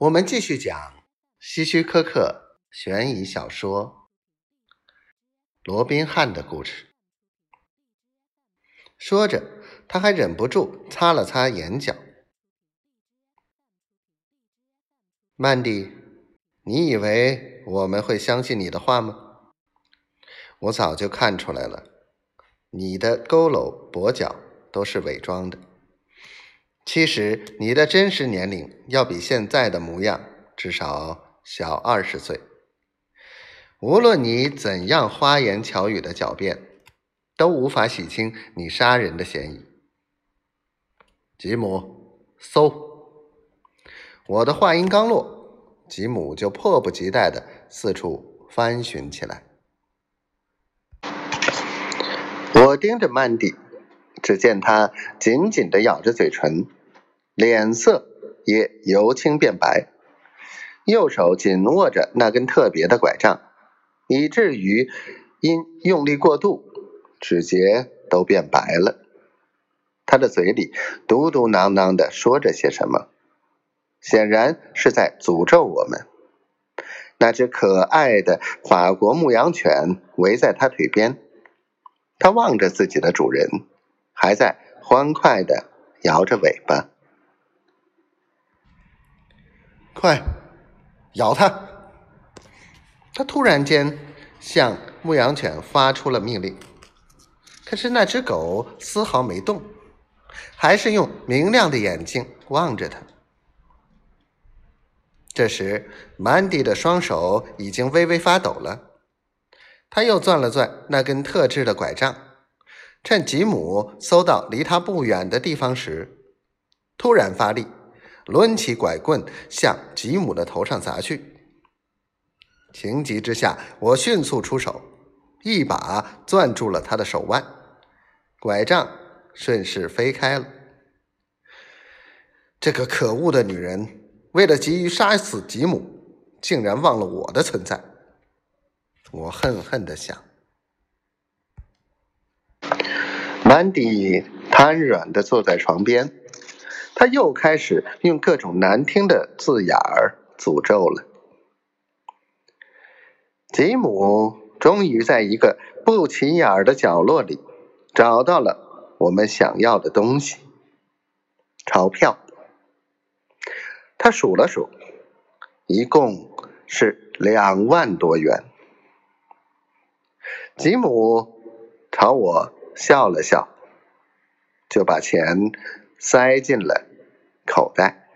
我们继续讲希区柯克悬疑小说《罗宾汉的故事》。说着，他还忍不住擦了擦眼角。曼迪，你以为我们会相信你的话吗？我早就看出来了，你的佝偻跛脚都是伪装的。其实你的真实年龄要比现在的模样至少小二十岁。无论你怎样花言巧语的狡辩，都无法洗清你杀人的嫌疑。吉姆，搜！我的话音刚落，吉姆就迫不及待的四处翻寻起来。我盯着曼蒂，只见他紧紧的咬着嘴唇。脸色也由青变白，右手紧握着那根特别的拐杖，以至于因用力过度，指节都变白了。他的嘴里嘟嘟囔囔的说着些什么，显然是在诅咒我们。那只可爱的法国牧羊犬围在他腿边，他望着自己的主人，还在欢快的摇着尾巴。快，咬他！他突然间向牧羊犬发出了命令，可是那只狗丝毫没动，还是用明亮的眼睛望着他。这时，曼迪的双手已经微微发抖了，他又攥了攥那根特制的拐杖，趁吉姆搜到离他不远的地方时，突然发力。抡起拐棍向吉姆的头上砸去，情急之下，我迅速出手，一把攥住了他的手腕，拐杖顺势飞开了。这个可恶的女人，为了急于杀死吉姆，竟然忘了我的存在。我恨恨的想。曼迪瘫软的坐在床边。他又开始用各种难听的字眼儿诅咒了。吉姆终于在一个不起眼的角落里找到了我们想要的东西——钞票。他数了数，一共是两万多元。吉姆朝我笑了笑就把钱塞进了口袋。